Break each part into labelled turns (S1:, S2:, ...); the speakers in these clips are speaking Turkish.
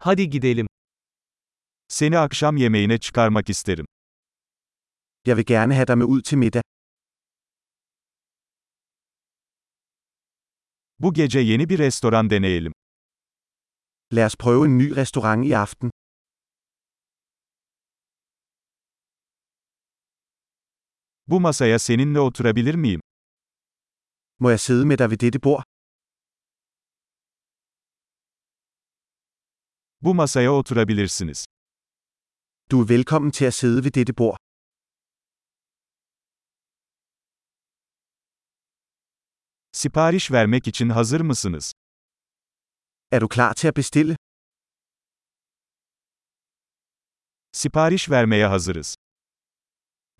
S1: Hadi gidelim.
S2: Seni akşam yemeğine çıkarmak isterim.
S3: Jeg vil gerne have dig med ud til middag.
S2: Bu gece yeni bir restoran deneyelim.
S3: Lad os prøve en ny restaurant i aften.
S2: Bu masaya seninle oturabilir miyim?
S3: Må jeg sidde med dig ved dette bord?
S2: Bu masaya oturabilirsiniz.
S3: Du er velkommen til at sidde ved dette bord.
S2: Sipariş vermek için hazır mısınız?
S3: Er du klar til at bestille?
S2: Sipariş vermeye hazırız.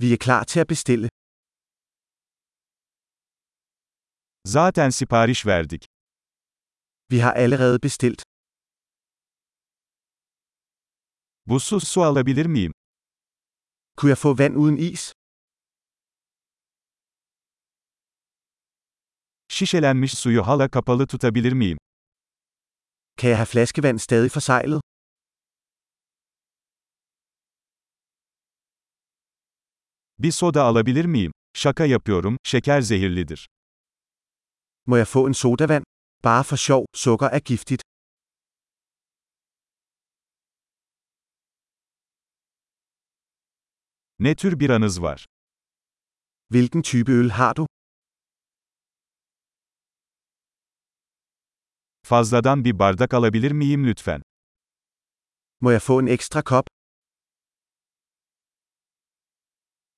S3: Vi er klar til at bestille.
S2: Zaten sipariş verdik.
S3: Vi har allerede bestilt.
S2: Buzsuz su alabilir miyim?
S3: Kunne jeg få vand uden is?
S2: Şişelenmiş suyu hala kapalı tutabilir miyim?
S3: Kan jeg have flaskevand stadig forsejlet?
S2: Bir soda alabilir miyim? Şaka yapıyorum, şeker zehirlidir.
S3: Må jeg få en sodavand? Bare for sjov, sukker er giftigt.
S2: Ne tür bir anız var?
S3: Hvilken type øl har du?
S2: Fazladan bir bardak alabilir miyim lütfen?
S3: Må jeg få en ekstra kop?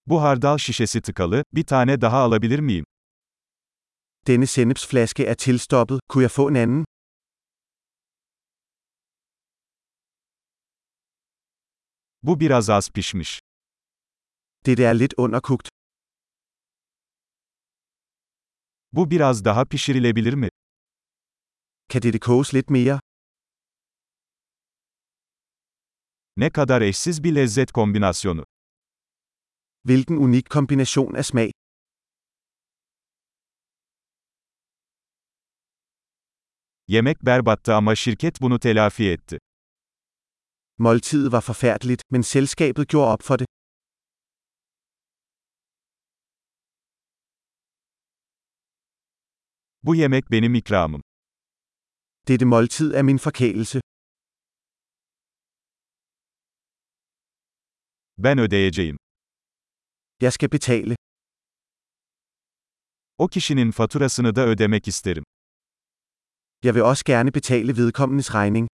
S2: Bu hardal şişesi tıkalı, bir tane daha alabilir miyim?
S3: Denne sennepsflaske er tilstoppet, kunne jeg få en anden?
S2: Bu biraz az pişmiş.
S3: Dette er lidt underkogt.
S2: Bu biraz daha pişirilebilir mi?
S3: Kan dette koges lidt mere?
S2: Ne kadar eşsiz bir lezzet kombinasyonu.
S3: Hvilken unik kombination af smag.
S2: Yemek berbattı ama şirket bunu telafi etti.
S3: Måltidet var forfærdeligt, men selskabet gjorde op for det.
S2: Bu yemek benim ikramım.
S3: Dette måltid er min forkælelse.
S2: Ben ödeyeceğim.
S3: Jeg skal betale.
S2: O kişinin faturasını da ödemek isterim.
S3: Jeg vil også gerne betale vedkommendes regning.